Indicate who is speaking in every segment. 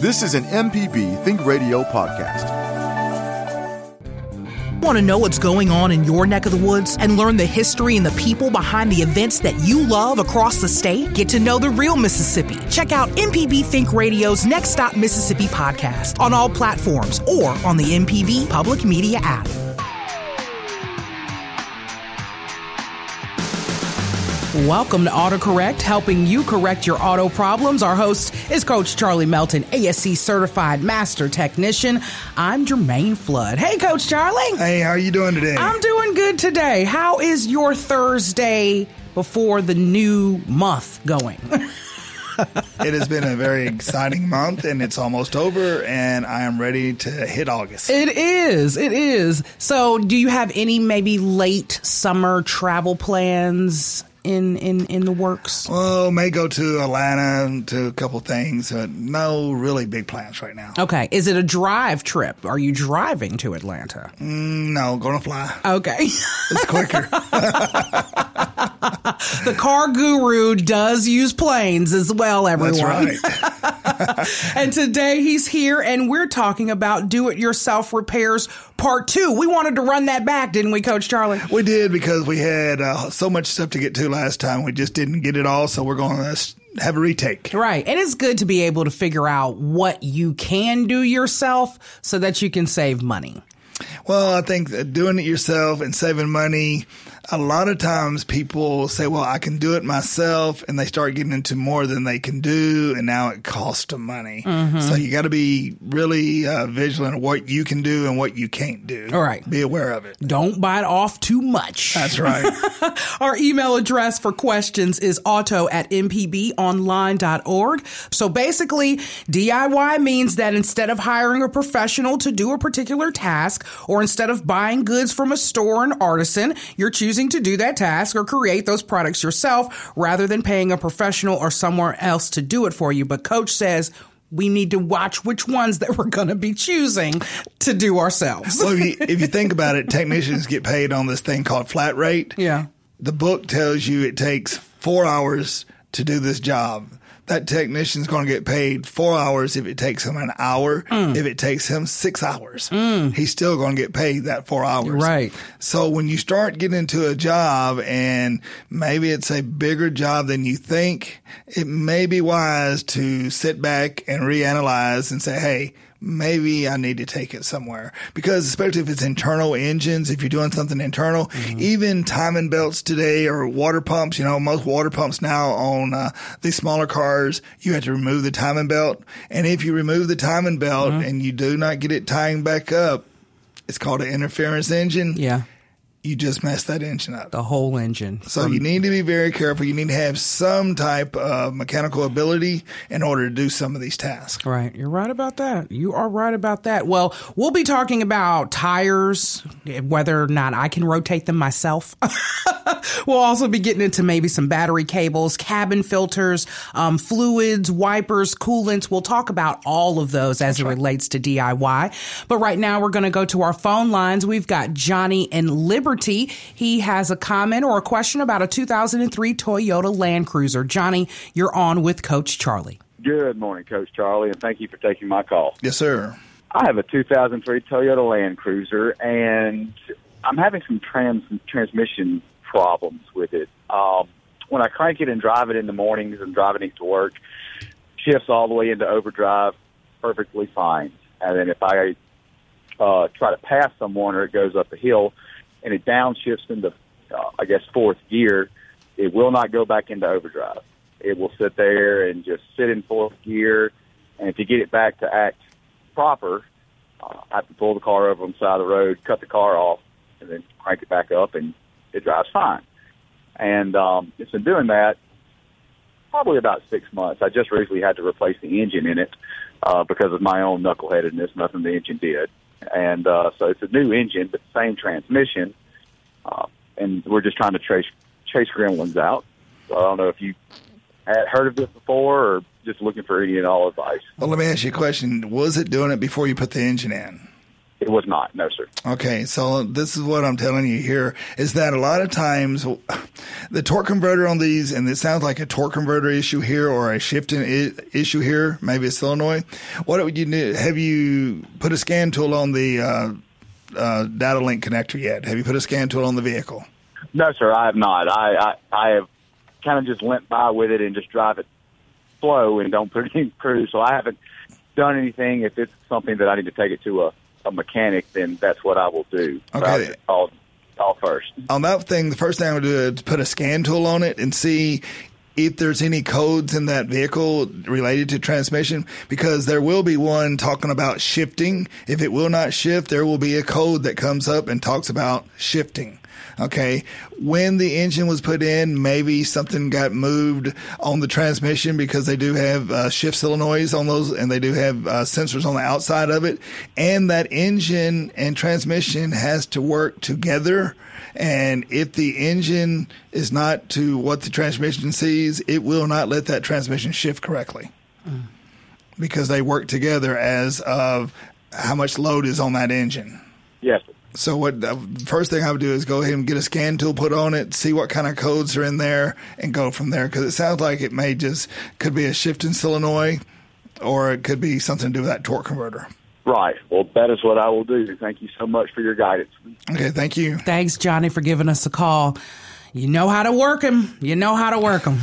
Speaker 1: This is an MPB Think Radio podcast.
Speaker 2: Want to know what's going on in your neck of the woods and learn the history and the people behind the events that you love across the state? Get to know the real Mississippi. Check out MPB Think Radio's Next Stop Mississippi podcast on all platforms or on the MPB Public Media app. Welcome to AutoCorrect, helping you correct your auto problems. Our host is Coach Charlie Melton, ASE certified master technician. I'm Jermaine Flood. Hey, Coach Charlie.
Speaker 3: Hey, how are you doing today?
Speaker 2: I'm doing good today. How is your Thursday before the new month going?
Speaker 3: it has been a very exciting month and it's almost over and I am ready to hit August.
Speaker 2: It is. It is. So, do you have any maybe late summer travel plans in in in the works?
Speaker 3: Well, may go to Atlanta to a couple things. but no really big plans right now.
Speaker 2: Okay. Is it a drive trip? Are you driving to Atlanta?
Speaker 3: Mm, no, gonna fly.
Speaker 2: Okay.
Speaker 3: it's quicker.
Speaker 2: the car guru does use planes as well, everyone.
Speaker 3: That's
Speaker 2: right. and today he's here and we're talking about do it yourself repairs part two. We wanted to run that back, didn't we, Coach Charlie?
Speaker 3: We did because we had uh, so much stuff to get to last time. We just didn't get it all, so we're going to have a retake.
Speaker 2: Right. And it's good to be able to figure out what you can do yourself so that you can save money.
Speaker 3: Well, I think doing it yourself and saving money a lot of times people say, well, I can do it myself. And they start getting into more than they can do. And now it costs them money. Mm-hmm. So you got to be really uh, vigilant of what you can do and what you can't do.
Speaker 2: All right.
Speaker 3: Be aware of it.
Speaker 2: Don't bite off too much.
Speaker 3: That's right.
Speaker 2: Our email address for questions is auto at mpbonline.org. So basically, DIY means that instead of hiring a professional to do a particular task or instead of buying goods from a store or an artisan, you're choosing choosing to do that task or create those products yourself rather than paying a professional or somewhere else to do it for you. But coach says we need to watch which ones that we're going to be choosing to do ourselves.
Speaker 3: Well, if you, if you think about it, technicians get paid on this thing called flat rate.
Speaker 2: Yeah.
Speaker 3: The book tells you it takes four hours to do this job that technician's going to get paid four hours if it takes him an hour. Mm. If it takes him six hours, mm. he's still going to get paid that four hours.
Speaker 2: Right.
Speaker 3: So when you start getting into a job and maybe it's a bigger job than you think, it may be wise to sit back and reanalyze and say, Hey, maybe I need to take it somewhere because especially if it's internal engines, if you're doing something internal, mm-hmm. even timing belts today or water pumps, you know, most water pumps now on uh, these smaller cars, you have to remove the timing belt. And if you remove the timing belt mm-hmm. and you do not get it tying back up, it's called an interference engine.
Speaker 2: Yeah
Speaker 3: you just mess that engine up.
Speaker 2: The whole engine.
Speaker 3: So From, you need to be very careful. You need to have some type of mechanical ability in order to do some of these tasks.
Speaker 2: Right. You're right about that. You are right about that. Well, we'll be talking about tires, whether or not I can rotate them myself. we'll also be getting into maybe some battery cables, cabin filters, um, fluids, wipers, coolants. We'll talk about all of those as That's it right. relates to DIY. But right now we're going to go to our phone lines. We've got Johnny and Liberty Liberty. He has a comment or a question about a 2003 Toyota Land Cruiser. Johnny, you're on with Coach Charlie.
Speaker 4: Good morning, Coach Charlie, and thank you for taking my call.
Speaker 3: Yes, sir.
Speaker 4: I have a 2003 Toyota Land Cruiser, and I'm having some trans transmission problems with it. Um, when I crank it and drive it in the mornings and drive it to work, shifts all the way into overdrive perfectly fine. And then if I uh, try to pass someone or it goes up a hill, and it downshifts into, uh, I guess, fourth gear, it will not go back into overdrive. It will sit there and just sit in fourth gear. And if you get it back to act proper, uh, I have to pull the car over on the side of the road, cut the car off, and then crank it back up, and it drives fine. And um, it's been doing that probably about six months. I just recently had to replace the engine in it uh, because of my own knuckleheadedness. Nothing the engine did and uh, so it's a new engine, but same transmission. Uh, and we're just trying to chase chase gremlins out. So I don't know if you had heard of this before or just looking for any and all advice.
Speaker 3: Well, let me ask you a question: Was it doing it before you put the engine in?
Speaker 4: It was not, no, sir.
Speaker 3: Okay, so this is what I'm telling you here is that a lot of times the torque converter on these, and it sounds like a torque converter issue here or a shifting I- issue here, maybe a solenoid. What would you do? Have you put a scan tool on the uh, uh, data link connector yet? Have you put a scan tool on the vehicle?
Speaker 4: No, sir, I have not. I, I, I have kind of just went by with it and just drive it slow and don't put it in cruise. So I haven't done anything. If it's something that I need to take it to a, a mechanic, then that's what I will do.
Speaker 3: Okay.
Speaker 4: I'll just call, call first.
Speaker 3: on that thing, the first thing I would do is put a scan tool on it and see if there's any codes in that vehicle related to transmission because there will be one talking about shifting. If it will not shift, there will be a code that comes up and talks about shifting. Okay. When the engine was put in, maybe something got moved on the transmission because they do have uh, shift solenoids on those and they do have uh, sensors on the outside of it. And that engine and transmission has to work together. And if the engine is not to what the transmission sees, it will not let that transmission shift correctly because they work together as of how much load is on that engine.
Speaker 4: Yes.
Speaker 3: So what the first thing I would do is go ahead and get a scan tool put on it, see what kind of codes are in there, and go from there. Because it sounds like it may just could be a shift in solenoid, or it could be something to do with that torque converter.
Speaker 4: Right. Well, that is what I will do. Thank you so much for your guidance.
Speaker 3: Okay, thank you.
Speaker 2: Thanks, Johnny, for giving us a call. You know how to work them. You know how to work them.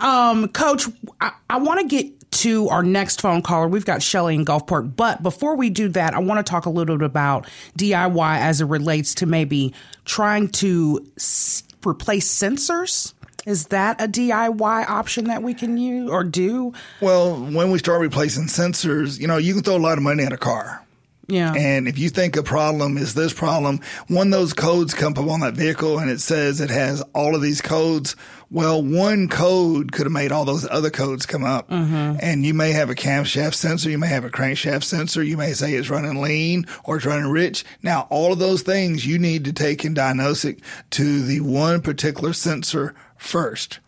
Speaker 2: um, Coach, I, I want to get to our next phone caller. We've got Shelly in Gulfport. But before we do that, I want to talk a little bit about DIY as it relates to maybe trying to s- replace sensors. Is that a DIY option that we can use or do?
Speaker 3: Well, when we start replacing sensors, you know, you can throw a lot of money at a car.
Speaker 2: Yeah.
Speaker 3: And if you think a problem is this problem, when those codes come up on that vehicle and it says it has all of these codes, well, one code could have made all those other codes come up. Mm-hmm. And you may have a camshaft sensor, you may have a crankshaft sensor, you may say it's running lean or it's running rich. Now, all of those things you need to take and diagnostic to the one particular sensor first.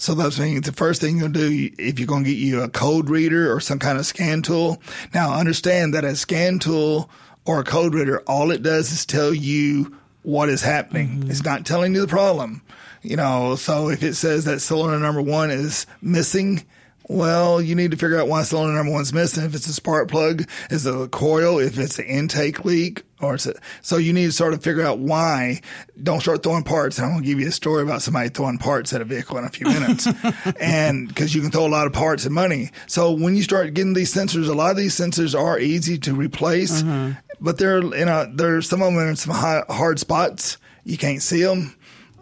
Speaker 3: So that's means the first thing you'll do if you're going to get you a code reader or some kind of scan tool. Now understand that a scan tool or a code reader, all it does is tell you what is happening. Mm-hmm. It's not telling you the problem. You know, so if it says that cylinder number one is missing, well, you need to figure out why cylinder number one's missing. If it's a spark plug, is it a coil? If it's an intake leak, or is it, so you need to sort of figure out why. Don't start throwing parts. And I'm going to give you a story about somebody throwing parts at a vehicle in a few minutes. and because you can throw a lot of parts and money. So when you start getting these sensors, a lot of these sensors are easy to replace, uh-huh. but they're, you know, there's some of them are in some high, hard spots. You can't see them.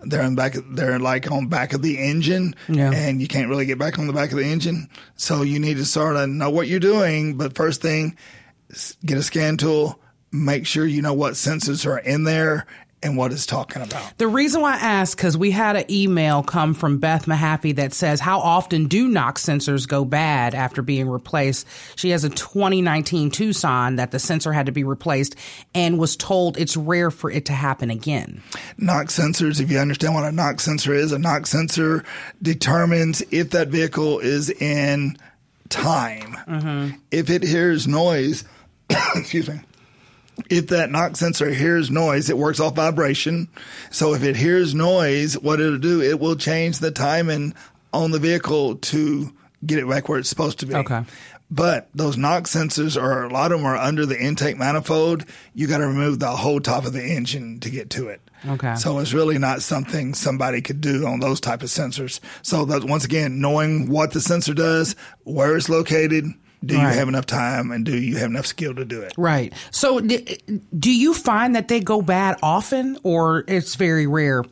Speaker 3: They're in back. They're like on back of the engine,
Speaker 2: Yeah.
Speaker 3: and you can't really get back on the back of the engine. So you need to sort of know what you're doing. But first thing, get a scan tool. Make sure you know what sensors are in there and what it's talking about.
Speaker 2: The reason why I asked because we had an email come from Beth Mahaffey that says, "How often do knock sensors go bad after being replaced?" She has a 2019 Tucson that the sensor had to be replaced and was told it's rare for it to happen again.
Speaker 3: knock sensors, if you understand what a knock sensor is, a knock sensor determines if that vehicle is in time. Mm-hmm. If it hears noise, excuse me, if that knock sensor hears noise, it works off vibration. So if it hears noise, what it'll do, it will change the timing on the vehicle to get it back where it's supposed to be.
Speaker 2: Okay.
Speaker 3: But those knock sensors are a lot of them are under the intake manifold. You got to remove the whole top of the engine to get to it.
Speaker 2: Okay.
Speaker 3: So it's really not something somebody could do on those type of sensors. So that once again, knowing what the sensor does, where it's located, do you have enough time and do you have enough skill to do it?
Speaker 2: Right. So, d- do you find that they go bad often, or it's very rare?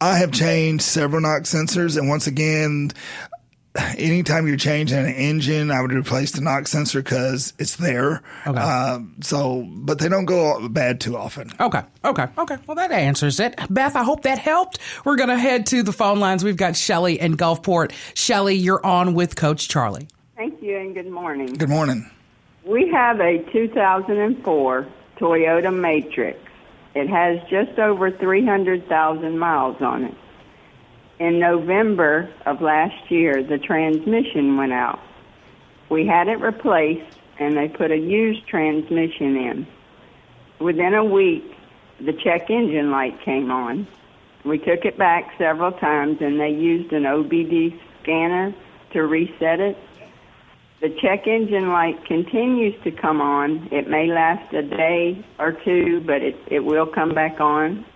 Speaker 3: I have changed several knock sensors, and once again, anytime you're changing an engine, I would replace the knock sensor because it's there.
Speaker 2: Okay.
Speaker 3: Uh, so, but they don't go bad too often.
Speaker 2: Okay. Okay. Okay. Well, that answers it. Beth, I hope that helped. We're going to head to the phone lines. We've got Shelly in Gulfport. Shelly, you're on with Coach Charlie.
Speaker 5: Thank you and good morning.
Speaker 3: Good morning.
Speaker 5: We have a 2004 Toyota Matrix. It has just over 300,000 miles on it. In November of last year, the transmission went out. We had it replaced and they put a used transmission in. Within a week, the check engine light came on. We took it back several times and they used an OBD scanner to reset it. The check engine light continues to come on. It may last a day or two, but it, it will come back on.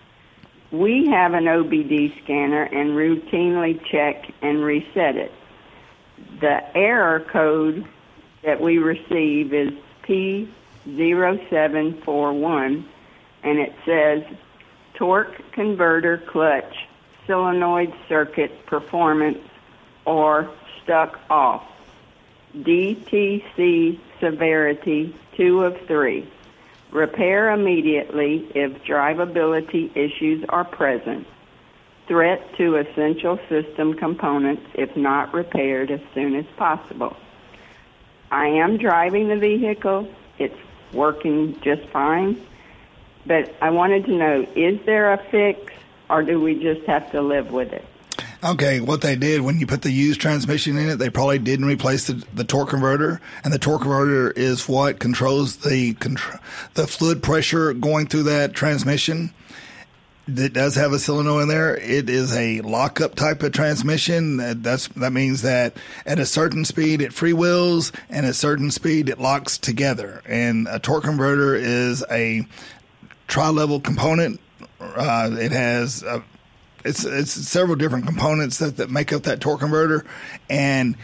Speaker 5: We have an OBD scanner and routinely check and reset it. The error code that we receive is P0741 and it says torque converter clutch solenoid circuit performance or stuck off. DTC severity 2 of 3. Repair immediately if drivability issues are present. Threat to essential system components if not repaired as soon as possible. I am driving the vehicle. It's working just fine. But I wanted to know is there a fix or do we just have to live with it?
Speaker 3: Okay, what they did when you put the used transmission in it, they probably didn't replace the, the torque converter, and the torque converter is what controls the the fluid pressure going through that transmission. It does have a solenoid in there. It is a lockup type of transmission. That's that means that at a certain speed it freewheels, and at a certain speed it locks together. And a torque converter is a tri-level component. Uh, it has a it's it's several different components that, that make up that torque converter, and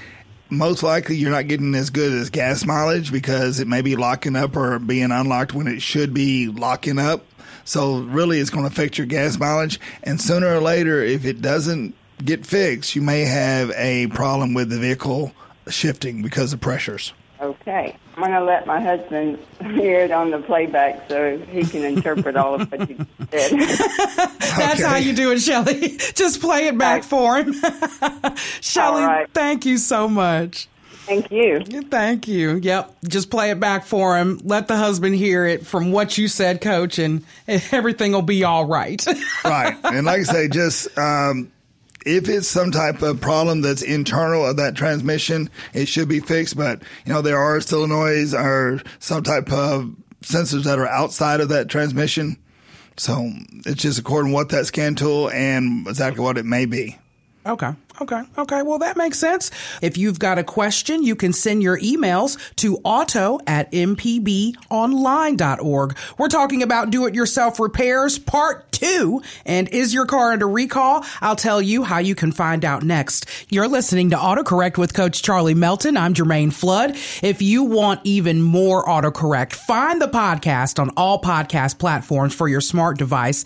Speaker 3: most likely you're not getting as good as gas mileage because it may be locking up or being unlocked when it should be locking up. So really, it's going to affect your gas mileage, and sooner or later, if it doesn't get fixed, you may have a problem with the vehicle shifting because of pressures.
Speaker 5: Okay. I'm going to let my husband hear it on the playback so he can interpret all of what you said.
Speaker 2: That's okay. how you do it, Shelly. Just play it back for him. Shelly, right. thank you so much.
Speaker 5: Thank you.
Speaker 2: Thank you. Yep. Just play it back for him. Let the husband hear it from what you said, coach, and everything will be all right.
Speaker 3: right. And like I say, just um, if it's some type of problem that's internal of that transmission, it should be fixed. But, you know, there are solenoids or some type of sensors that are outside of that transmission. So it's just according to what that scan tool and exactly what it may be.
Speaker 2: Okay. Okay. Okay. Well, that makes sense. If you've got a question, you can send your emails to auto at mpbonline.org. We're talking about do it yourself repairs part two. And is your car under recall? I'll tell you how you can find out next. You're listening to AutoCorrect with Coach Charlie Melton. I'm Jermaine Flood. If you want even more AutoCorrect, find the podcast on all podcast platforms for your smart device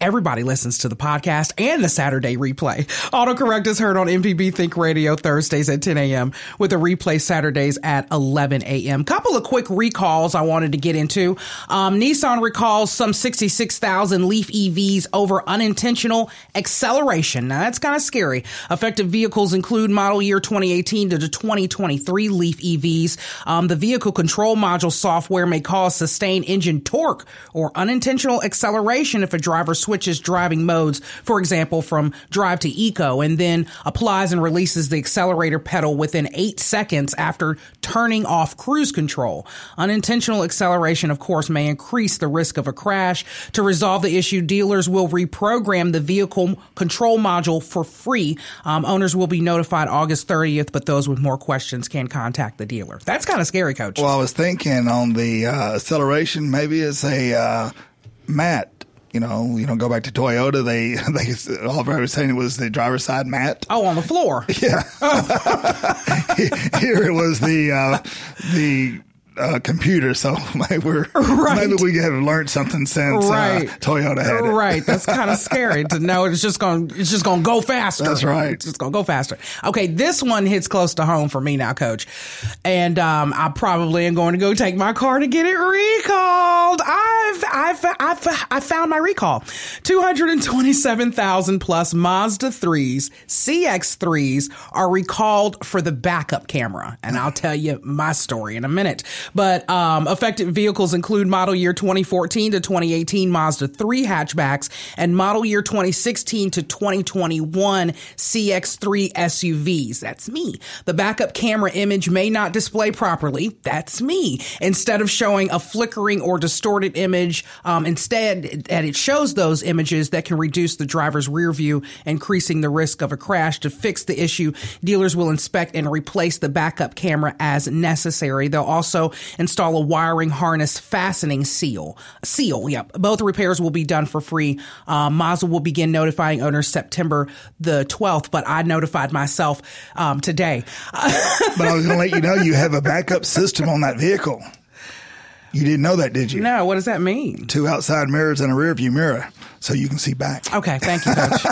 Speaker 2: Everybody listens to the podcast and the Saturday replay. Autocorrect is heard on MPB Think Radio Thursdays at 10 a.m. with a replay Saturdays at 11 a.m. Couple of quick recalls I wanted to get into. Um, Nissan recalls some 66,000 Leaf EVs over unintentional acceleration. Now that's kind of scary. Affected vehicles include model year 2018 to the 2023 Leaf EVs. Um, the vehicle control module software may cause sustained engine torque or unintentional acceleration if a driver switches driving modes, for example, from drive to eco, and then applies and releases the accelerator pedal within eight seconds after turning off cruise control. Unintentional acceleration, of course, may increase the risk of a crash. To resolve the issue, dealers will reprogram the vehicle control module for free. Um, owners will be notified August 30th, but those with more questions can contact the dealer. That's kind of scary, coach.
Speaker 3: Well, I was thinking on the uh, acceleration, maybe it's a uh, mat you know, you know, go back to Toyota. They, they, all I was saying it was the driver's side mat.
Speaker 2: Oh, on the floor.
Speaker 3: Yeah. Here it was the, uh, the uh, computer, so maybe we're right. maybe we have learned something since uh, right. uh, Toyota had it.
Speaker 2: Right, that's kind of scary to know it's just going it's just going to go faster.
Speaker 3: That's right.
Speaker 2: It's just going to go faster. Okay, this one hits close to home for me now, Coach, and um, I probably am going to go take my car to get it recalled. I've I've I've I found my recall. Two hundred and twenty seven thousand plus Mazda threes, CX threes are recalled for the backup camera, and I'll tell you my story in a minute. But um, affected vehicles include model year 2014 to 2018 Mazda 3 hatchbacks and model year 2016 to 2021 CX3 SUVs. That's me. The backup camera image may not display properly. That's me. Instead of showing a flickering or distorted image, um, instead, that it shows those images that can reduce the driver's rear view, increasing the risk of a crash. To fix the issue, dealers will inspect and replace the backup camera as necessary. They'll also install a wiring harness fastening seal. Seal, yep. Both repairs will be done for free. Um, Mazda will begin notifying owners September the 12th, but I notified myself um, today.
Speaker 3: But I was going to let you know you have a backup system on that vehicle. You didn't know that, did you?
Speaker 2: no, what does that mean?
Speaker 3: Two outside mirrors and a rear view mirror, so you can see back.
Speaker 2: Okay, thank you, Coach.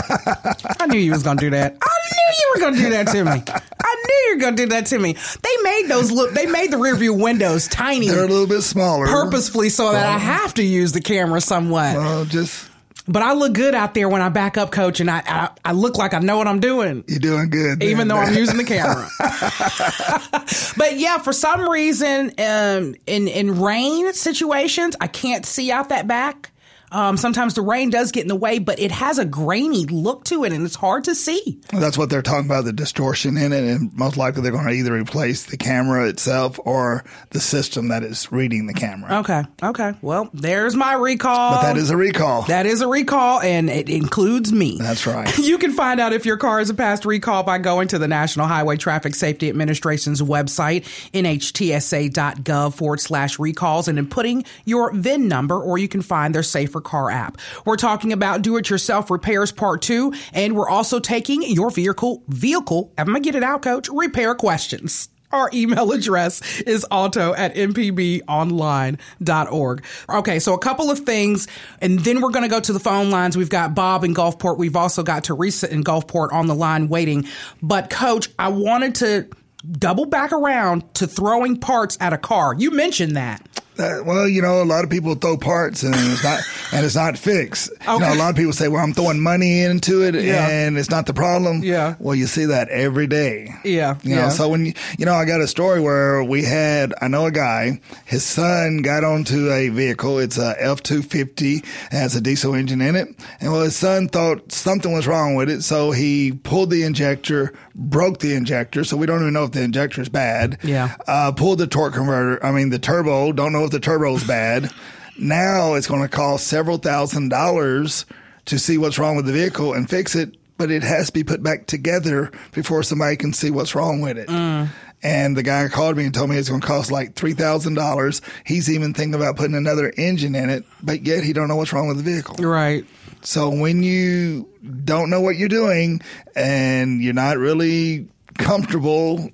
Speaker 2: I knew you was gonna do that. I knew you were gonna do that to me. I knew you were gonna do that to me. They made those look. They made the rear view windows tiny,
Speaker 3: They're a little bit smaller.
Speaker 2: purposefully, so that I have to use the camera somewhat.
Speaker 3: Well, just
Speaker 2: But I look good out there when I back up, Coach, and I I, I look like I know what I'm doing.
Speaker 3: you're doing good.
Speaker 2: even
Speaker 3: man.
Speaker 2: though I'm using the camera. but yeah, for some reason, um, in in rain situations, I can't see out that back. Um, sometimes the rain does get in the way, but it has a grainy look to it, and it's hard to see.
Speaker 3: That's what they're talking about the distortion in it, and most likely they're going to either replace the camera itself or the system that is reading the camera.
Speaker 2: Okay, okay. Well, there's my recall.
Speaker 3: But that is a recall.
Speaker 2: That is a recall, and it includes me.
Speaker 3: That's right.
Speaker 2: You can find out if your car is a past recall by going to the National Highway Traffic Safety Administration's website, nhtsa.gov forward slash recalls, and then putting your VIN number, or you can find their Safer Car app. We're talking about do it yourself repairs part two, and we're also taking your vehicle, vehicle, I'm to get it out, coach, repair questions. Our email address is auto at mpbonline.org. Okay, so a couple of things, and then we're going to go to the phone lines. We've got Bob in Gulfport. We've also got Teresa in Gulfport on the line waiting. But, Coach, I wanted to double back around to throwing parts at a car. You mentioned that.
Speaker 3: Uh, well, you know, a lot of people throw parts and it's not and it's not fixed. You know, a lot of people say, "Well, I'm throwing money into it
Speaker 2: Yeah.
Speaker 3: and it's not the problem."
Speaker 2: Yeah.
Speaker 3: Well, you see that every day.
Speaker 2: Yeah,
Speaker 3: You know, so when you, you know, I got a story where we had, I know a guy, his son got onto a vehicle. It's a F two fifty, has a diesel engine in it, and well, his son thought something was wrong with it, so he pulled the injector, broke the injector, so we don't even know if the injector is bad.
Speaker 2: Yeah.
Speaker 3: Uh, pulled the torque converter. I mean, the turbo. Don't know if the turbo's bad. Now it's going to cost several thousand dollars to see what's wrong with the vehicle and fix it, but it has to be put back together before somebody can see what's wrong with it. Mm. And the guy called me and told me it's going to cost like three thousand dollars. He's even thinking about putting another engine in it, but yet he don't know what's wrong with the vehicle.
Speaker 2: Right.
Speaker 3: So when you don't know what you're doing and you're not really comfortable,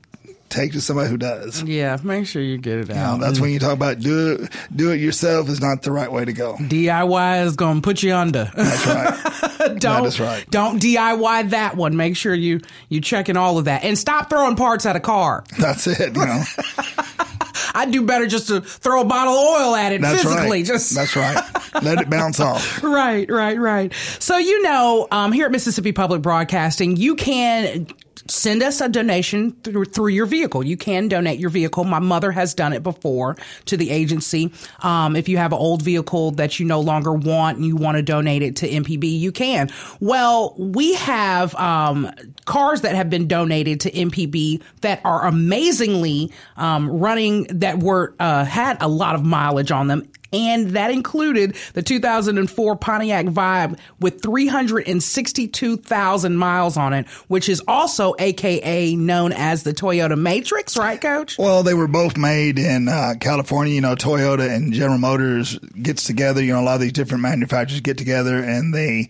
Speaker 3: take to somebody who does.
Speaker 2: Yeah, make sure you get it
Speaker 3: You know,
Speaker 2: out.
Speaker 3: that's when you talk about do it, do it yourself is not the right way to go.
Speaker 2: DIY is going to put you under.
Speaker 3: That's right.
Speaker 2: don't
Speaker 3: is right.
Speaker 2: don't DIY that one. Make sure you you checking all of that and stop throwing parts at a car.
Speaker 3: That's it. You know,
Speaker 2: I'd do better just to throw a bottle of oil at it
Speaker 3: that's
Speaker 2: physically.
Speaker 3: right.
Speaker 2: Just
Speaker 3: That's right. Let it bounce off.
Speaker 2: right, right, right. So you know, um, here at Mississippi Public Broadcasting, you can send us a donation through through your vehicle. You can donate your vehicle. My mother has done it before to the agency. Um, if you have an old vehicle that you no longer want and you want to donate it to MPB, you can. Well, we have um, cars that have been donated to MPB that are amazingly um, running that were uh, had a lot of mileage on them and that included the 2004 Pontiac Vibe with 362,000 miles on it, which is also AKA known as the Toyota Matrix, right, Coach?
Speaker 3: Well, they were both made in uh, California. You know, Toyota and General Motors gets together. You know, a lot of these different manufacturers get together and they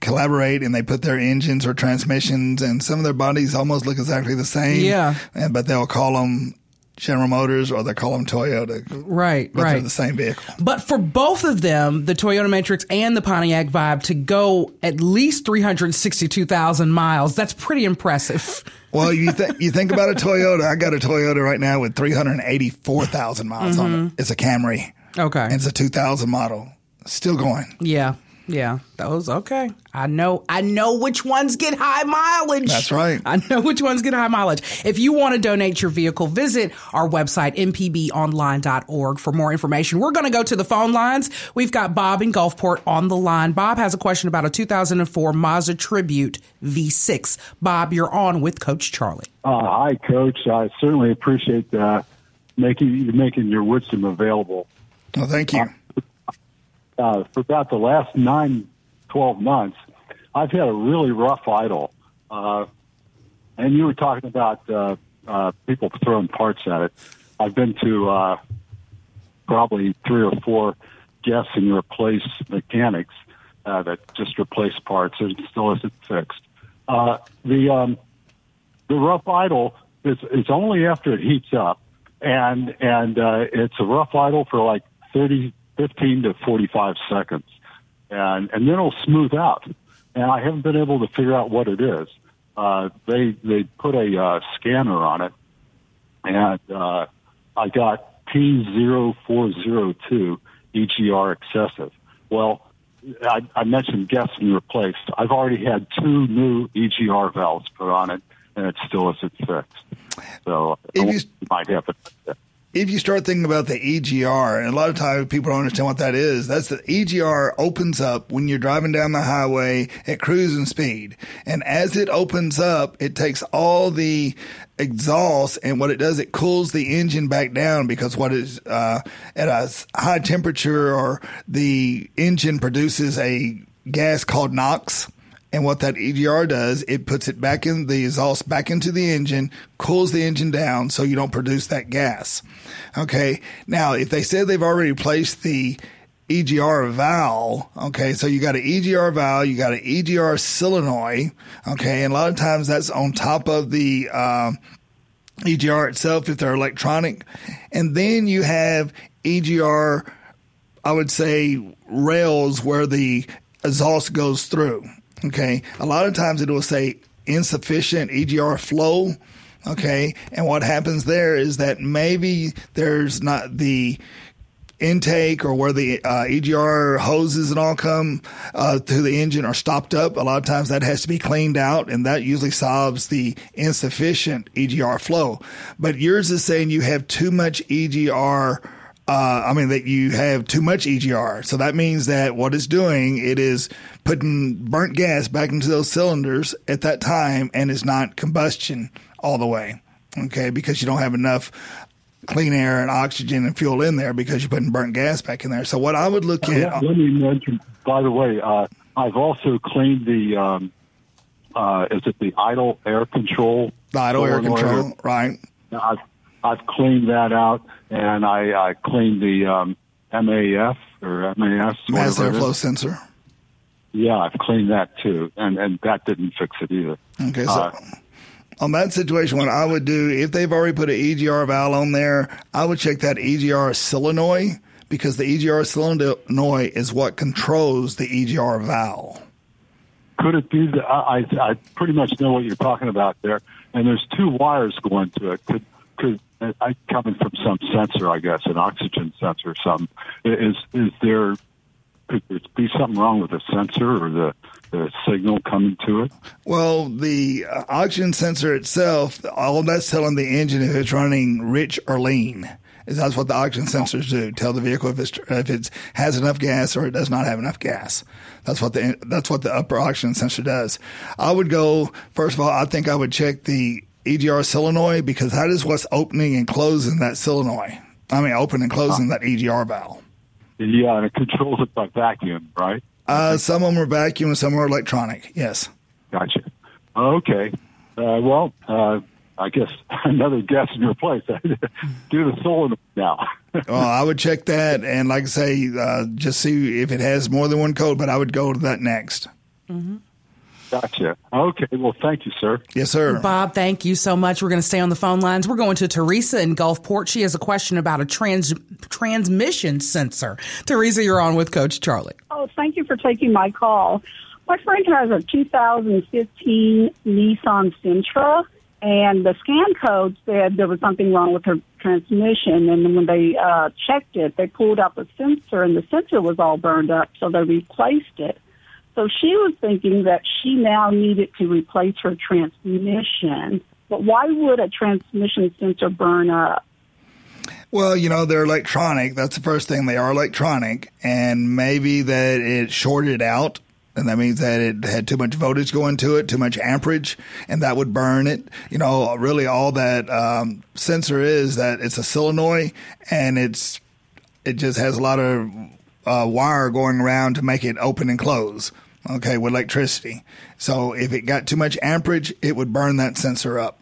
Speaker 3: collaborate and they put their engines or transmissions and some of their bodies almost look exactly the same.
Speaker 2: Yeah.
Speaker 3: And, but they'll call them General Motors or they call them Toyota.
Speaker 2: Right,
Speaker 3: But they're the same vehicle.
Speaker 2: But for both of them, the Toyota Matrix and the Pontiac Vibe, to go at least 362,000 miles, that's pretty impressive.
Speaker 3: Well, you think you think about a Toyota. I got a Toyota right now with 384,000 miles on it. Mm-hmm. It's a Camry.
Speaker 2: Okay.
Speaker 3: And it's a 2000 model. Still going.
Speaker 2: Yeah. Yeah, those okay. I know I know which ones get high mileage.
Speaker 3: That's right.
Speaker 2: I know which ones get high mileage. If you want to donate your vehicle, visit our website mpbonline.org for more information. We're going to go to the phone lines. We've got Bob in Gulfport on the line. Bob has a question about a 2004 Mazda Tribute V6. Bob, you're on with Coach Charlie.
Speaker 6: Uh, hi, Coach. I certainly appreciate uh, making making your wisdom available.
Speaker 3: Well, thank you.
Speaker 6: Uh, for about the last nine, 12 months, I've had a really rough idle. Uh, and you were talking about uh, uh, people throwing parts at it. I've been to uh, probably three or four guess and replace mechanics uh, that just replace parts and still isn't fixed. Uh, the um, the rough idle is it's only after it heats up, and and uh, it's a rough idle for like 30, 15 to 45 seconds. And, and then it'll smooth out. And I haven't been able to figure out what it is. Uh, they, they put a, uh, scanner on it and, uh, I got P0402 EGR excessive. Well, I, I mentioned guess and replace. I've already had two new EGR valves put on it and it still isn't fixed. So
Speaker 3: If you-
Speaker 6: it might happen.
Speaker 3: If you start thinking about the EGR, and a lot of times people don't understand what that is, that's the EGR opens up when you're driving down the highway at cruising speed. And as it opens up, it takes all the exhaust and what it does, it cools the engine back down because what is, uh, at a high temperature or the engine produces a gas called NOx. And what that EGR does, it puts it back in the exhaust back into the engine, cools the engine down so you don't produce that gas. Okay. Now, if they said they've already replaced the EGR valve, okay, so you got an EGR valve, you got an EGR solenoid, okay, and a lot of times that's on top of the, uh, EGR itself if they're electronic. And then you have EGR, I would say, rails where the exhaust goes through. Okay. A lot of times it will say insufficient EGR flow. Okay. And what happens there is that maybe there's not the intake or where the uh, EGR hoses and all come uh, to the engine are stopped up. A lot of times that has to be cleaned out, and that usually solves the insufficient EGR flow. But yours is saying you have too much EGR. Uh, I mean that you have too much EGR, so that means that what it's doing, it is putting burnt gas back into those cylinders at that time, and it's not combustion all the way. Okay, because you don't have enough clean air and oxygen and fuel in there because you're putting burnt gas back in there. So what I would look at,
Speaker 6: Yeah, let me mention, by the way, uh, I've also cleaned the, um, uh, is it the idle air control?
Speaker 3: the idle air control, right?
Speaker 6: I've, I've cleaned that out, and I, I cleaned the um, MAF or MAS.
Speaker 3: Mass airflow sensor.
Speaker 6: Yeah, I've cleaned that too, and and that didn't fix it either.
Speaker 3: Okay, so
Speaker 6: Uh,
Speaker 3: on that situation, what I would do if they've already put an EGR valve on there, I would check that EGR solenoid because the EGR solenoid is what controls the EGR valve.
Speaker 6: Could it be that I, I I pretty much know what you're talking about there, and there's two wires going to it. Could could I coming from some sensor, I guess, an oxygen sensor or something? Is is there could there be something wrong with the sensor or the the signal coming to it?
Speaker 3: Well, the uh, oxygen sensor itself, all that's telling the engine if it's running rich or lean. That's what the oxygen sensors do. Tell the vehicle if it's if it has enough gas or it does not have enough gas. That's what the that's what the upper oxygen sensor does. I would go first of all. I think I would check the EGR solenoid because that is what's opening and closing that solenoid. I mean, opening and closing that EGR valve.
Speaker 6: Yeah, and it controls it by vacuum, right?
Speaker 3: Uh, some of them are vacuum and some are electronic. Yes.
Speaker 6: Gotcha. Okay. Uh, well, uh, I guess another guess in your place. Do the solenoid now.
Speaker 3: Well, I would check that, and like I say, uh, just see if it has more than one code. But I would go to that next.
Speaker 6: Gotcha. Okay. Well, thank you, sir.
Speaker 3: Yes, sir.
Speaker 2: Bob, thank you so much. We're going to stay on the phone lines. We're going to Teresa in Gulfport. She has a question about a trans transmission sensor. Teresa, you're on with Coach Charlie.
Speaker 7: Oh, thank you for taking my call. My friend has a 2015 Nissan Sentra, and the scan code said there was something wrong with her transmission, and then when they uh, checked it, they pulled out the sensor, and the sensor was all burned up, so they replaced it. So she was thinking that she now needed to replace her transmission. But why would a transmission sensor burn up?
Speaker 3: Well, you know, they're electronic. That's the first thing. They are electronic. And maybe that it shorted out. And that means that it had too much voltage going to it, too much amperage, and that would burn it. You know, really all that um, sensor is that it's a solenoid and it's it just has a lot of uh, wire going around to make it open and close. Okay, with electricity. So if it got too much amperage, it would burn that sensor up.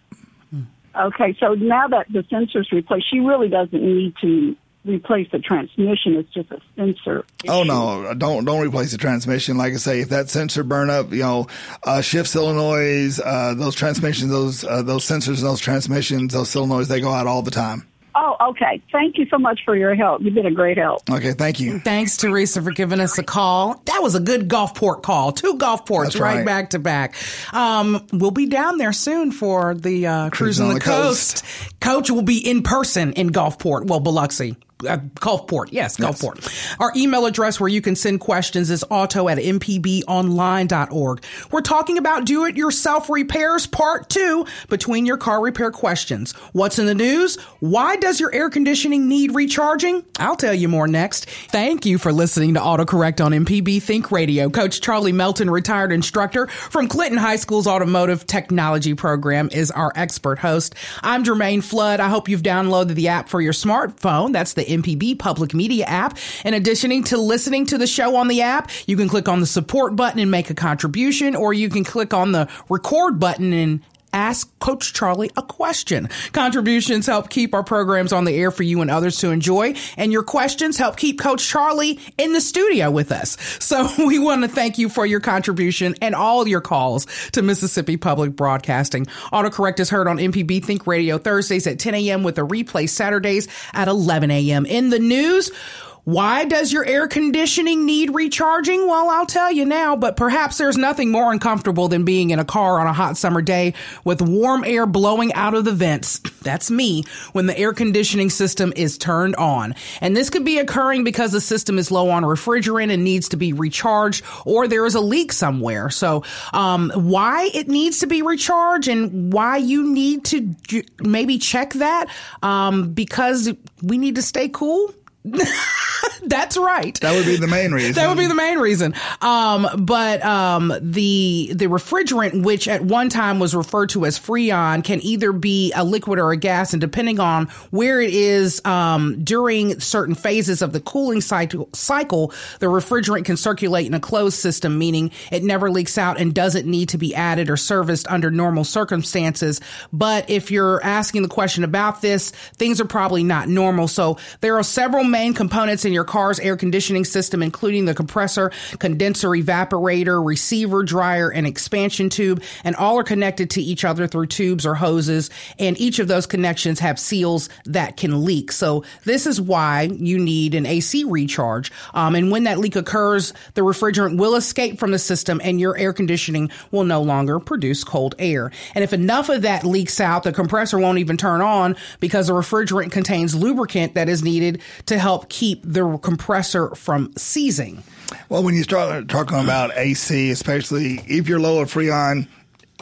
Speaker 7: Okay, so now that the sensor's replaced, she really doesn't need to replace the transmission. It's just a sensor.
Speaker 3: Oh no! Don't don't replace the transmission. Like I say, if that sensor burn up, you know, uh, shift solenoids, uh, those transmissions, those uh, those sensors, those transmissions, those solenoids, they go out all the time.
Speaker 7: Oh, okay. Thank you so much for your help. You've been a great help.
Speaker 3: Okay, thank you.
Speaker 2: Thanks, Teresa, for giving us a call. That was a good Gulfport call. Two Gulfports
Speaker 3: That's
Speaker 2: right.
Speaker 3: right.
Speaker 2: back to back. Um, we'll be down there soon for the uh, cruise on the, coast. Coach will be in person in Gulfport. Well, Biloxi. Uh, Gulfport. Yes, Gulfport. Our email address where you can send questions is auto at mpbonline.org. We're talking about do it yourself repairs part two between your car repair questions. What's in the news? Why does your air conditioning need recharging? I'll tell you more next. Thank you for listening to AutoCorrect on MPB Think Radio. Coach Charlie Melton, retired instructor from Clinton High School's Automotive Technology Program, is our expert host. I'm Jermaine Flood. I hope you've downloaded the app for your smartphone. That's the MPB Public Media app. In addition to listening to the show on the app, you can click on the support button and make a contribution, or you can click on the record button and ask Coach Charlie a question. Contributions help keep our programs on the air for you and others to enjoy, and your questions help keep Coach Charlie in the studio with us. So we want to thank you for your contribution and all your calls to Mississippi Public Broadcasting. Autocorrect is heard on MPB Think Radio Thursdays at 10 a.m. with a replay Saturdays at 11 a.m. In the news, why does your air conditioning need recharging? Well, I'll tell you now, but perhaps there's nothing more uncomfortable than being in a car on a hot summer day with warm air blowing out of the vents. That's me when the air conditioning system is turned on. And this could be occurring because the system is low on refrigerant and needs to be recharged or there is a leak somewhere. So, um, why it needs to be recharged and why you need to maybe check that, um, because we need to stay cool. That's right.
Speaker 3: That would be the main reason.
Speaker 2: That would be the main reason. Um, but um, the the refrigerant, which at one time was referred to as Freon, can either be a liquid or a gas, and depending on where it is um, during certain phases of the cooling cycle, cycle, the refrigerant can circulate in a closed system, meaning it never leaks out and doesn't need to be added or serviced under normal circumstances. But if you're asking the question about this, things are probably not normal. So there are several main components in your car's air conditioning system, including the compressor, condenser, evaporator, receiver, dryer, and expansion tube, and all are connected to each other through tubes or hoses. And each of those connections have seals that can leak. So this is why you need an AC recharge. Um, and when that leak occurs, the refrigerant will escape from the system and your air conditioning will no longer produce cold air. And if enough of that leaks out, the compressor won't even turn on because the refrigerant contains lubricant that is needed to help keep the compressor from seizing.
Speaker 3: Well, when you start talking about AC, especially if you're low of Freon,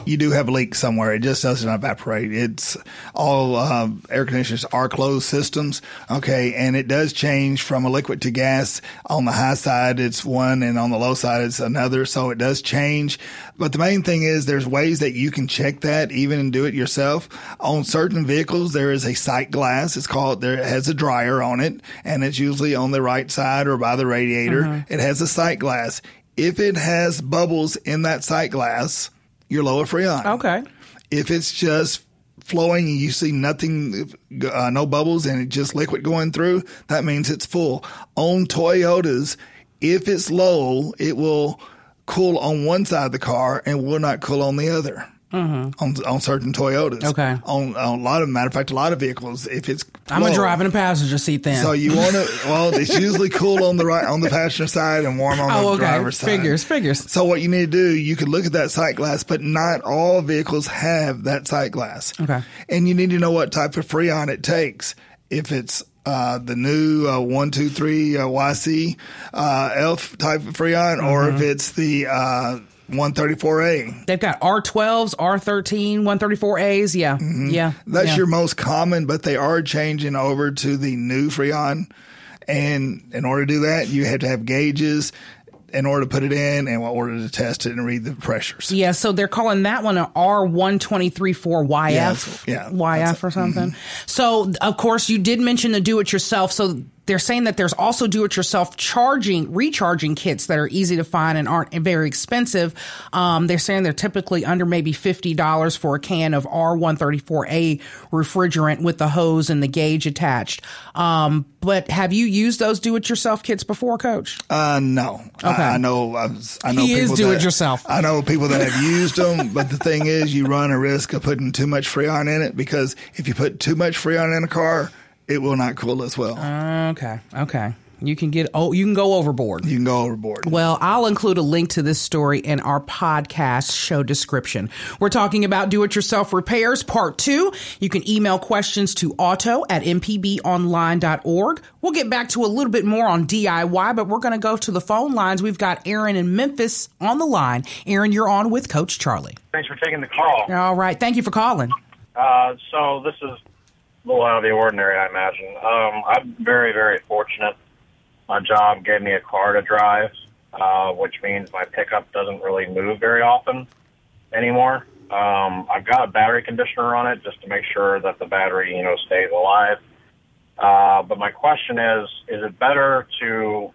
Speaker 3: you do have a leak somewhere. It just doesn't evaporate. It's all um, air conditioners are closed systems. Okay. And it does change from a liquid to gas. On the high side, it's one and on the low side, it's another. So it does change. But the main thing is there's ways that you can check that even and do it yourself. On certain vehicles, there is a sight glass. It's called, there it has a dryer on it and it's usually on the right side or by the radiator. It has a sight glass. If it has bubbles in that sight glass, you're low of freon.
Speaker 2: Okay.
Speaker 3: If it's just flowing and you see nothing, uh, no bubbles and it's just liquid going through, that means it's full. On Toyotas, if it's low, it will cool on one side of the car and will not cool on the other. On on certain Toyotas.
Speaker 2: Mm-hmm. Okay.
Speaker 3: On, on a lot of matter of fact, a lot of vehicles, if it's
Speaker 2: I'm a
Speaker 3: low-
Speaker 2: driving a passenger seat then.
Speaker 3: So you want to? Well, it's usually cool on the right on the passenger side and warm on
Speaker 2: oh,
Speaker 3: the
Speaker 2: okay.
Speaker 3: driver's side.
Speaker 2: Figures, figures.
Speaker 3: So what you need to do, you can look at that sight glass, but not all vehicles have that sight glass.
Speaker 2: Okay.
Speaker 3: And you need to know what type of freon it takes. If it's uh, the new uh, one two three uh, YC uh, Elf type of freon, or
Speaker 2: Mm-hmm.
Speaker 3: if it's the uh, 134A.
Speaker 2: They've got R12s, R13, 134As. Yeah. Mm-hmm. Yeah.
Speaker 3: That's
Speaker 2: yeah.
Speaker 3: your most common, but they are changing over to the new Freon. And in order to do that, you have to have gauges in order to put it in and in order to test it and read the pressures.
Speaker 2: Yeah, so they're calling that one an R1234YF,
Speaker 3: Yes, yeah,
Speaker 2: YF or something. Mm-hmm. So, of course, you did mention the do it yourself. So, they're saying that there's also do it yourself charging, recharging kits that are easy to find and aren't very expensive. Um, they're saying they're typically under maybe $50 for a can of R134A refrigerant with the hose and the gauge attached. Um, but have you used those do it yourself kits before, coach?
Speaker 3: Uh, no.
Speaker 2: Okay.
Speaker 3: I, I know. I, I know.
Speaker 2: He is
Speaker 3: people
Speaker 2: do it yourself.
Speaker 3: I know people that have used them, but the thing is, you run a risk of putting too much Freon in it because if you put too much Freon in a car, it will not cool as well.
Speaker 2: Okay, okay. You can get, oh, you can go overboard.
Speaker 3: you can go overboard.
Speaker 2: Well, I'll include a link to this story in our podcast show description. We're talking about do it yourself repairs part two. You can email questions to auto at mpbonline.org. We'll get back to a little bit more on DIY, but we're going to go to the phone lines. We've got Aaron in Memphis on the line. Aaron, you're on with Coach Charlie.
Speaker 8: Thanks for taking the call.
Speaker 2: All right. Thank you for calling.
Speaker 8: Uh, so this is a little out of the ordinary, I imagine. Um, I'm very, very fortunate. My job gave me a car to drive, uh, which means my pickup doesn't really move very often anymore. Um, I've got a battery conditioner on it just to make sure that the battery, you know, stays alive. Uh, but my question is, is it better to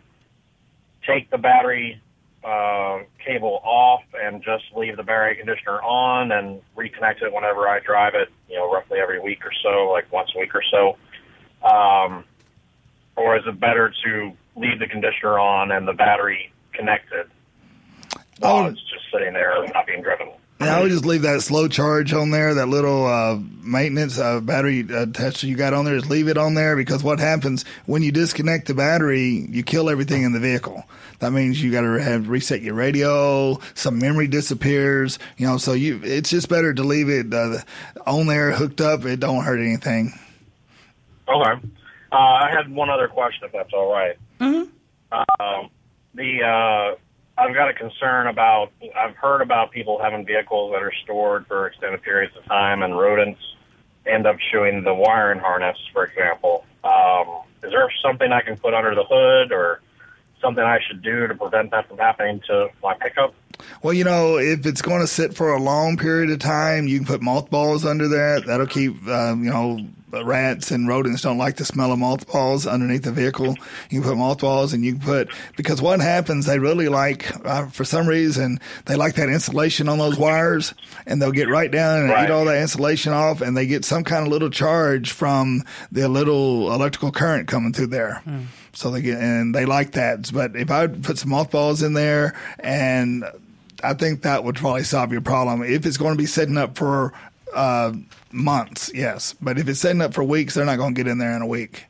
Speaker 8: take the battery uh, cable off and just leave the battery conditioner on and reconnect it whenever I drive it, you know, roughly every week or so, like once a week or so? Um, or is it better to leave the conditioner on and the battery connected while
Speaker 3: Oh.
Speaker 8: it's just sitting there not being driven?
Speaker 3: Yeah, I would just leave that slow charge on there, that little uh, maintenance uh, battery uh, tester you got on there. Just leave it on there because what happens when you disconnect the battery, you kill everything in the vehicle. That means you got to have reset your radio. Some memory disappears. You know, so you it's just better to leave it uh, on there, hooked up. It don't hurt anything.
Speaker 8: Okay. Uh, I had one other question, if that's all right. Mm-hmm. Um, the uh, I've got a concern about. I've heard about people having vehicles that are stored for extended periods of time, and rodents end up chewing the wiring harness, for example. Um, is there something I can put under the hood, or something I should do to prevent that from happening to my pickup?
Speaker 3: Well, you know, if it's going to sit for a long period of time, you can put mothballs under that. That'll keep, um, you know, rats and rodents don't like the smell of mothballs underneath the vehicle. You can put mothballs and you can put, because what happens, they really like, uh, for some reason, they like that insulation on those wires and they'll get right down and
Speaker 8: Right.
Speaker 3: eat all that insulation off and they get some kind of little charge from the little electrical current coming through there. So they get, and they like that. But if I would put some mothballs in there and I think that would probably solve your problem. If it's going to be setting up for uh, months, yes. But if it's setting up for weeks, they're not going to get in there in a week.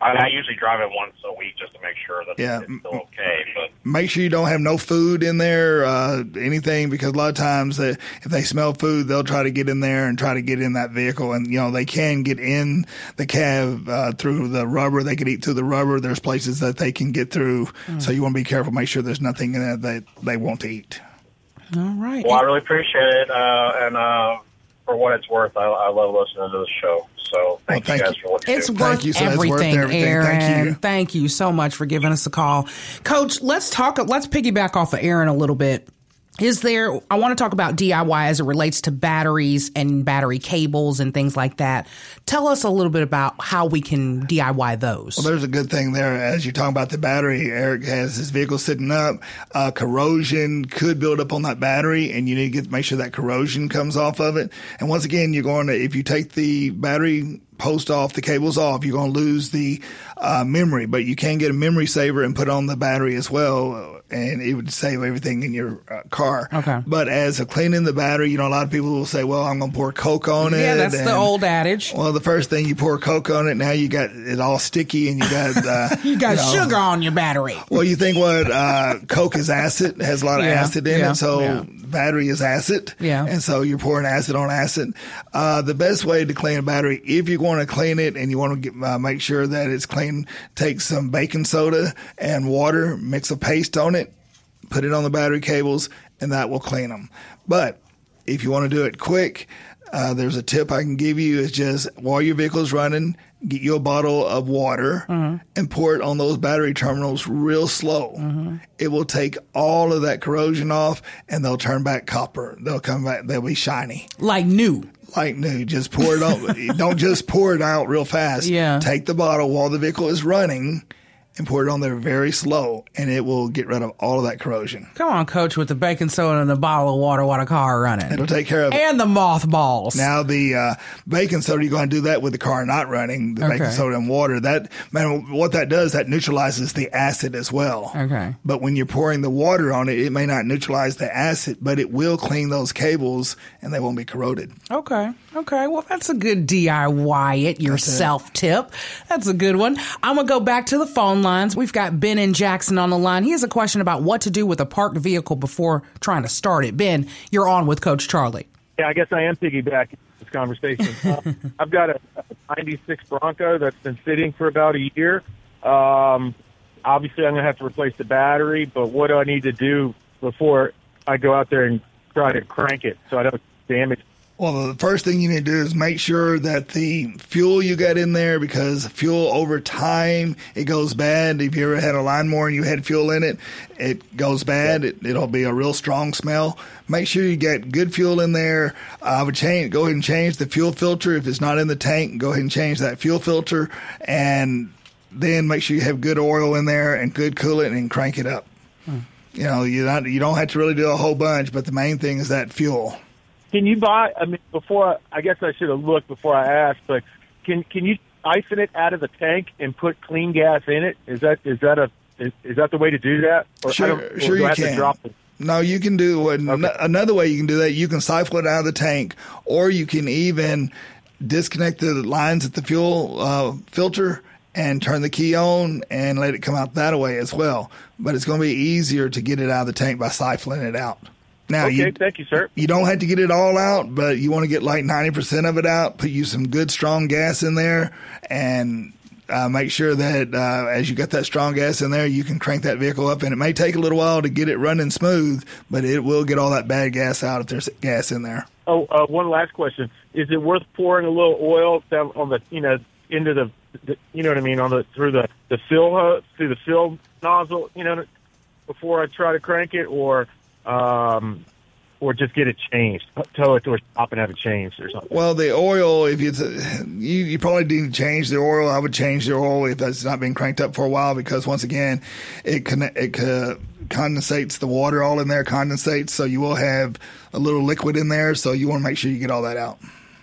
Speaker 8: I, I usually drive it once a week just to make sure that
Speaker 3: Yeah.
Speaker 8: it's still okay. But
Speaker 3: Make sure you don't have no food in there, uh, anything, because a lot of times they, if they smell food, they'll try to get in there and try to get in that vehicle. And, you know, they can get in the cab uh, through the rubber. They can eat through the rubber. There's places that they can get through. So you want to be careful. Make sure there's nothing in there that they won't eat.
Speaker 2: All right.
Speaker 8: Well, I really appreciate it, uh, and uh, for what it's worth, I, I love listening to the show. So thank,
Speaker 3: Well, thank
Speaker 8: you guys
Speaker 3: you.
Speaker 8: for what you
Speaker 2: It's
Speaker 8: do.
Speaker 2: worth,
Speaker 3: you, sir. It's worth
Speaker 2: everything,
Speaker 3: everything.
Speaker 2: Aaron.
Speaker 3: Thank you.
Speaker 2: Thank you so much for giving us a call, Coach. Let's talk. Let's piggyback off of Aaron a little bit. Is there? I want to talk about DIY as it relates to batteries and battery cables and things like that. Tell us a little bit about how we can DIY those.
Speaker 3: Well, there's a good thing there. As you're talking about the battery, Eric has his vehicle sitting up. Uh, corrosion could build up on that battery, and you need to get make sure that corrosion comes off of it. And once again, you're going to if you take the battery post off, the cable's off, you're going to lose the uh, memory. But you can get a memory saver and put on the battery as well, and it would save everything in your uh, car.
Speaker 2: Okay.
Speaker 3: But as a cleaning the battery, you know, a lot of people will say, "Well, I'm going to pour Coke on it."
Speaker 2: Yeah, that's the old adage.
Speaker 3: Well, the first thing you pour Coke on it, now you got it all sticky, and you got uh,
Speaker 2: You got
Speaker 3: know,
Speaker 2: sugar on your battery.
Speaker 3: well, you think what uh, Coke is acid, has a lot of
Speaker 2: Yeah,
Speaker 3: acid in
Speaker 2: yeah,
Speaker 3: it, so
Speaker 2: yeah.
Speaker 3: Battery is acid.
Speaker 2: Yeah.
Speaker 3: And so you're pouring acid on acid. Uh, the best way to clean a battery, if you want to clean it and you want to get, uh, make sure that it's clean, take some baking soda and water, mix a paste on it, put it on the battery cables, and that will clean them. But if you want to do it quick, uh, there's a tip I can give you is just while your vehicle's running, get you a bottle of water mm-hmm. and pour it on those battery terminals real slow. Mm-hmm. It will take all of that corrosion off and they'll turn back copper. They'll come back, they'll be shiny.
Speaker 2: Like new.
Speaker 3: Like new, just pour it on. Don't just pour it out real fast.
Speaker 2: Yeah.
Speaker 3: Take the bottle while the vehicle is running and pour it on there very slow and it will get rid of all of that corrosion.
Speaker 2: Come on, coach, with the baking soda and a bottle of water while the car running.
Speaker 3: It'll take care of it.
Speaker 2: and the mothballs.
Speaker 3: Now the uh, baking soda, you're going to do that with the car not running. The baking soda and water. That man, what that does, that neutralizes the acid as well.
Speaker 2: Okay.
Speaker 3: But when you're pouring the water on it, it may not neutralize the acid, but it will clean those cables and they won't be corroded.
Speaker 2: Okay. Okay. Well, that's a good DIY it yourself tip. That's a good one. I'm going to go back to the phone lines. We've got Ben and Jackson on the line. He has a question about what to do with a parked vehicle before trying to start it. Ben, you're on with Coach Charlie.
Speaker 9: Yeah, I guess I am piggybacking this conversation. Uh, I've got a, a 96 Bronco that's been sitting for about a year. Um, obviously, I'm going to have to replace the battery, but what do I need to do before I go out there and try to crank it so I don't damage
Speaker 3: Well, the first thing you need to do is make sure that the fuel you got in there, because fuel over time it goes bad. If you ever had a lawnmower and you had fuel in it, it goes bad. It, it'll be a real strong smell. Make sure you get good fuel in there. I would change. Go ahead and change the fuel filter if it's not in the tank. Go ahead and change that fuel filter, and then make sure you have good oil in there and good coolant and crank it up. Hmm. You know, you not you don't have to really do a whole bunch, but the main thing is that fuel.
Speaker 9: Can you buy? I mean, before I guess I should have looked before I asked, but can can you siphon it out of the tank and put clean gas in it? Is that is that a is, is that the way to do that? Or I
Speaker 3: Sure, sure you can.
Speaker 9: To drop it?
Speaker 3: No, you can do what, another way you can do that. You can siphon it out of the tank, or you can even disconnect the lines at the fuel uh, filter and turn the key on and let it come out that way as well. But it's going to be easier to get it out of the tank by siphoning it out. Now,
Speaker 9: Okay,
Speaker 3: you,
Speaker 9: thank you, sir.
Speaker 3: you don't have to get it all out, but you want to get like 90% of it out. Put you some good strong gas in there and uh, make sure that uh, as you get that strong gas in there, you can crank that vehicle up. And it may take a little while to get it running smooth, but it will get all that bad gas out if there's gas in there.
Speaker 9: Oh, uh, one last question: Is it worth pouring a little oil down on the you know into the, the you know what I mean on the through the the fill hose through the fill nozzle you know before I try to crank it or um or just get it changed, tow it to a shop and have it changed or something.
Speaker 3: Well, the oil, if it's, you, you probably need to change the oil. I would change the oil if that's not been cranked up for a while because once again, it con- it uh, condensates the water all in there, condensates. So you will have a little liquid in there. So you want to make sure you get all that out.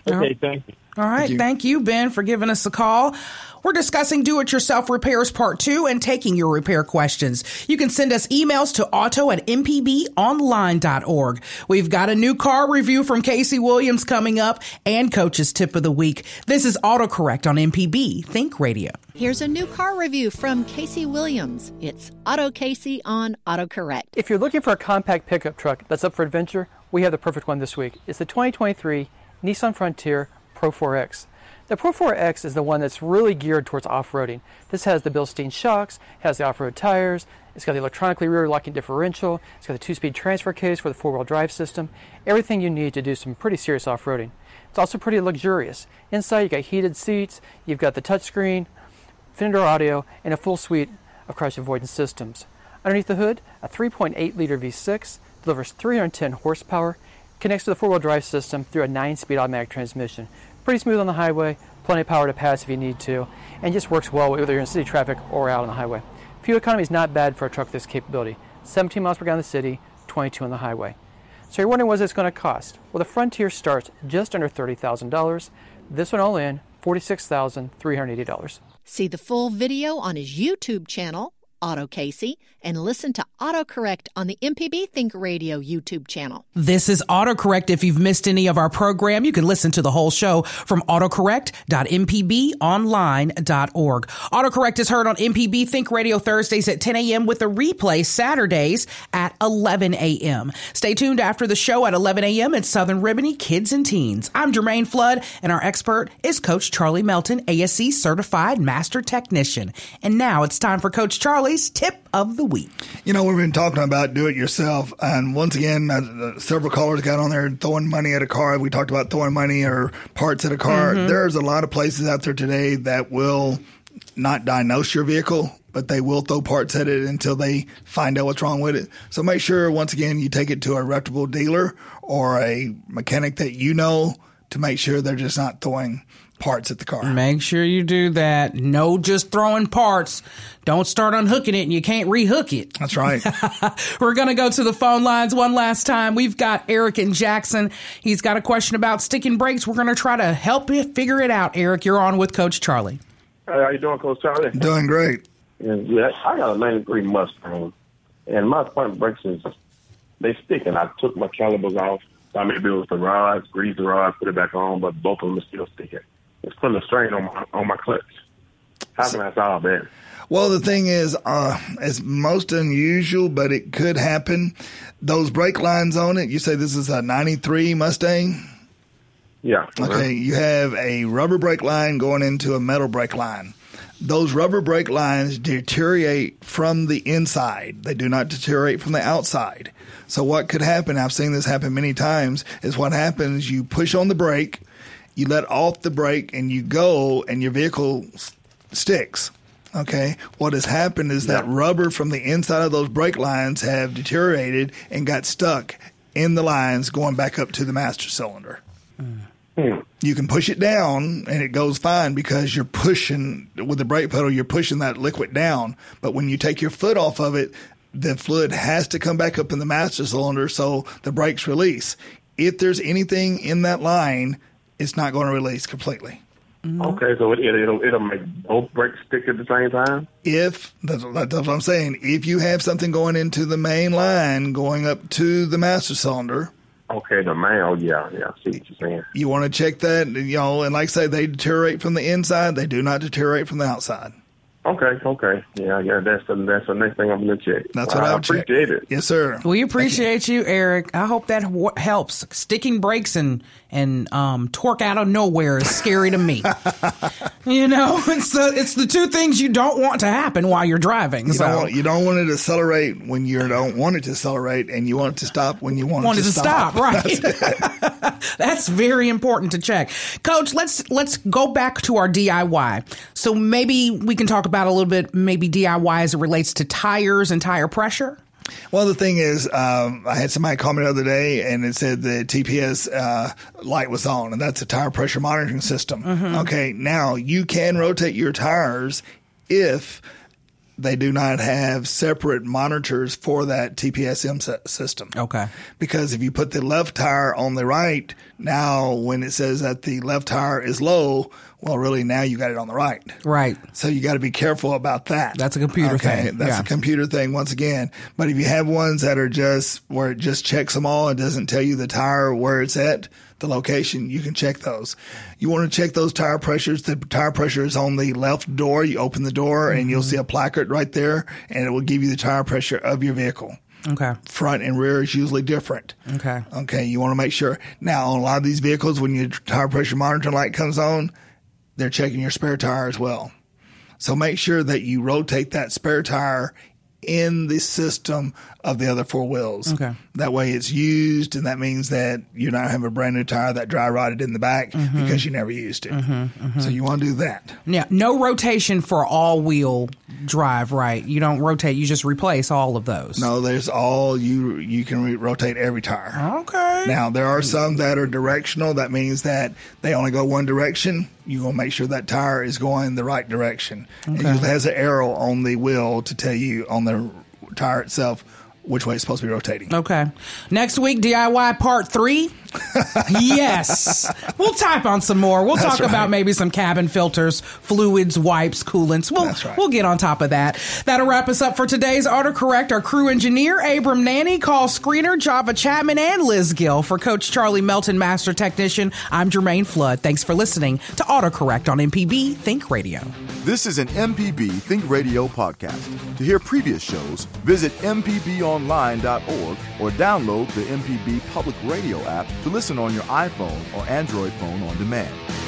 Speaker 9: Okay, thank you.
Speaker 2: All right.
Speaker 3: you.
Speaker 2: Thank you, Ben, for giving us a call. We're discussing do it yourself repairs part two and taking your repair questions. You can send us emails to auto at mpbonline.org. We've got a new car review from Casey Williams coming up and coach's tip of the week. This is autocorrect on MPB Think Radio.
Speaker 10: Here's a new car review from Casey Williams. It's Auto Casey on AutoCorrect.
Speaker 11: If you're looking for a compact pickup truck that's up for adventure, we have the perfect one this week. It's the 2023 Nissan Frontier Pro 4X. The Pro 4X is the one that's really geared towards off-roading. This has the Bilstein shocks, has the off-road tires, it's got the electronically rear locking differential, it's got the two-speed transfer case for the four-wheel drive system, everything you need to do some pretty serious off-roading. It's also pretty luxurious. Inside you've got heated seats, you've got the touchscreen, Fender audio, and a full suite of crash avoidance systems. Underneath the hood, a 3.8 liter V6 delivers 310 horsepower, connects to the four-wheel drive system through a 9-speed automatic transmission. Pretty smooth on the highway, plenty of power to pass if you need to, and just works well whether you're in city traffic or out on the highway. Fuel economy is not bad for a truck with this capability. 17 miles per gallon in the city, 22 on the highway. So you're wondering what it's going to cost? Well, the Frontier starts just under $30,000. This one all in, $46,380.
Speaker 10: See the full video on his YouTube channel, Auto Casey, and listen to AutoCorrect on the MPB Think Radio YouTube channel.
Speaker 2: This is AutoCorrect. If you've missed any of our program, you can listen to the whole show from autocorrect.mpbonline.org. AutoCorrect is heard on MPB Think Radio Thursdays at 10 a.m. with a replay Saturdays at 11 a.m. Stay tuned after the show at 11 a.m. at Southern Remedy Kids and Teens. I'm Jermaine Flood, and our expert is Coach Charlie Melton, ASE Certified Master Technician. And now it's time for Coach Charlie's tip of the week.
Speaker 3: You know, we've been talking about do it yourself. And once again, uh, several callers got on there throwing money at a car. We talked about throwing money or parts at a car.
Speaker 2: Mhm.
Speaker 3: There's a lot of places out there today that will not diagnose your vehicle, but they will throw parts at it until they find out what's wrong with it. So make sure, once again, you take it to a reputable dealer or a mechanic that you know to make sure they're just not throwing parts at the car.
Speaker 2: Make sure you do that. No just throwing parts. Don't start unhooking it and you can't rehook it.
Speaker 3: That's right.
Speaker 2: We're going to go to the phone lines one last time. We've got Eric in Jackson. He's got a question about sticking brakes. We're going to try to help you figure it out. Eric, you're on with Coach Charlie.
Speaker 12: Hey, how you doing, Coach Charlie?
Speaker 3: Doing great.
Speaker 12: Yeah, I got a '93 Mustang, and my front brakes is they stick, and I took my calipers off. I maybe it was the rods, greased the rods, put it back on, but both of them are still sticking. It's putting a strain on my on my clutch. How can I solve that?
Speaker 3: Well, the thing is, uh, it's most unusual, but it could happen. Those brake lines on it, you say this is a 93 Mustang?
Speaker 12: Yeah.
Speaker 3: Okay, you have a rubber brake line going into a metal brake line. Those rubber brake lines deteriorate from the inside. They do not deteriorate from the outside. So what could happen, I've seen this happen many times, is what happens, you push on the brake, you let off the brake and you go and your vehicle s- sticks. Okay. What has happened is that rubber from the inside of those brake lines have deteriorated and got stuck in the lines going back up to the master cylinder. Hmm. You can push it down and it goes fine because you're pushing with the brake pedal, you're pushing that liquid down. But when you take your foot off of it, the fluid has to come back up in the master cylinder so the brakes release. If there's anything in that line, it's not going to release completely. Mm-hmm.
Speaker 12: Okay, so it, it'll it'll make both brakes stick at the same time.
Speaker 3: If that's, that's what I'm saying, if you have something going into the main line going up to the master cylinder,
Speaker 12: Okay, the man. Oh yeah, yeah. I see what you're saying.
Speaker 3: you want to check that. You know, and like I say, they deteriorate from the inside; they do not deteriorate from the outside.
Speaker 12: Okay, okay. Yeah, yeah. That's the that's the next thing I'm gonna check.
Speaker 3: That's
Speaker 12: Well,
Speaker 3: what I
Speaker 12: I
Speaker 3: would check.
Speaker 12: appreciate it.
Speaker 3: Yes, sir.
Speaker 2: We appreciate you. Eric. I hope that w- helps. Sticking brakes and and um, torque out of nowhere is scary to me. you know, it's the it's the two things you don't want to happen while you're driving.
Speaker 3: You,
Speaker 2: so
Speaker 3: don't, want- you don't want it to accelerate when you don't want it to accelerate, and you want it to stop when you want
Speaker 2: wanted
Speaker 3: it
Speaker 2: to
Speaker 3: to
Speaker 2: stop, right? That's very important to check. Coach, let's let's go back to our DIY. So maybe we can talk about a little bit maybe DIY as it relates to tires and tire pressure.
Speaker 3: Well, the thing is, um, I had somebody call me the other day, and it said the TPS uh, light was on, and that's a tire pressure monitoring system.
Speaker 2: Mhm.
Speaker 3: Okay, now you can rotate your tires if they do not have separate monitors for that TPSM system.
Speaker 2: Okay.
Speaker 3: Because if you put the left tire on the right, now when it says that the left tire is low, well, really now you got it on the right.
Speaker 2: Right.
Speaker 3: So you got to be careful about that.
Speaker 2: That's a computer
Speaker 3: okay,
Speaker 2: thing.
Speaker 3: That's
Speaker 2: Yeah.
Speaker 3: a computer thing once again. But if you have ones that are just where it just checks them all and doesn't tell you the tire where it's at, the location, you can check those. You want to check those tire pressures. The tire pressure is on the left door. You open the door and you'll see a mm-hmm. placard right there and it will give you the tire pressure of your vehicle.
Speaker 2: Okay.
Speaker 3: Front and rear is usually different.
Speaker 2: Okay.
Speaker 3: Okay, you want to make sure. Now, on a lot of these vehicles, when your tire pressure monitoring light comes on, they're checking your spare tire as well. So make sure that you rotate that spare tire in the system of the other four wheels.
Speaker 2: Okay.
Speaker 3: That way it's used, and that means that you're not having a brand new tire that dry rotted in the back
Speaker 2: Mhm.
Speaker 3: because you never used it. So you want to do that.
Speaker 2: Yeah, no rotation for all wheel drive, right? You don't rotate, you just replace all of those.
Speaker 3: No, there's all you you can re- rotate every tire.
Speaker 2: Okay.
Speaker 3: Now there are some that are directional. That means that they only go one direction. You want to make sure that tire is going the right direction. It
Speaker 2: Okay.
Speaker 3: usually has an arrow on the wheel to tell you on the tire itself which way it's supposed to be rotating.
Speaker 2: Okay. Next week, DIY part three. Yes. We'll type on some more. We'll
Speaker 3: That's
Speaker 2: talk
Speaker 3: right.
Speaker 2: about maybe some cabin filters, fluids, wipes, coolants. We'll
Speaker 3: right.
Speaker 2: we'll get on top of that. That'll wrap us up for today's autocorrect. Our crew engineer, Abram Nanny, call screener, Java Chapman, and Liz Gill. For Coach Charlie Melton, master technician, I'm Jermaine Flood. Thanks for listening to autocorrect on MPB Think Radio.
Speaker 1: This is an MPB Think Radio podcast. To hear previous shows, visit MPBOnline.org or download the MPB Public Radio app to listen on your iPhone or Android phone on demand.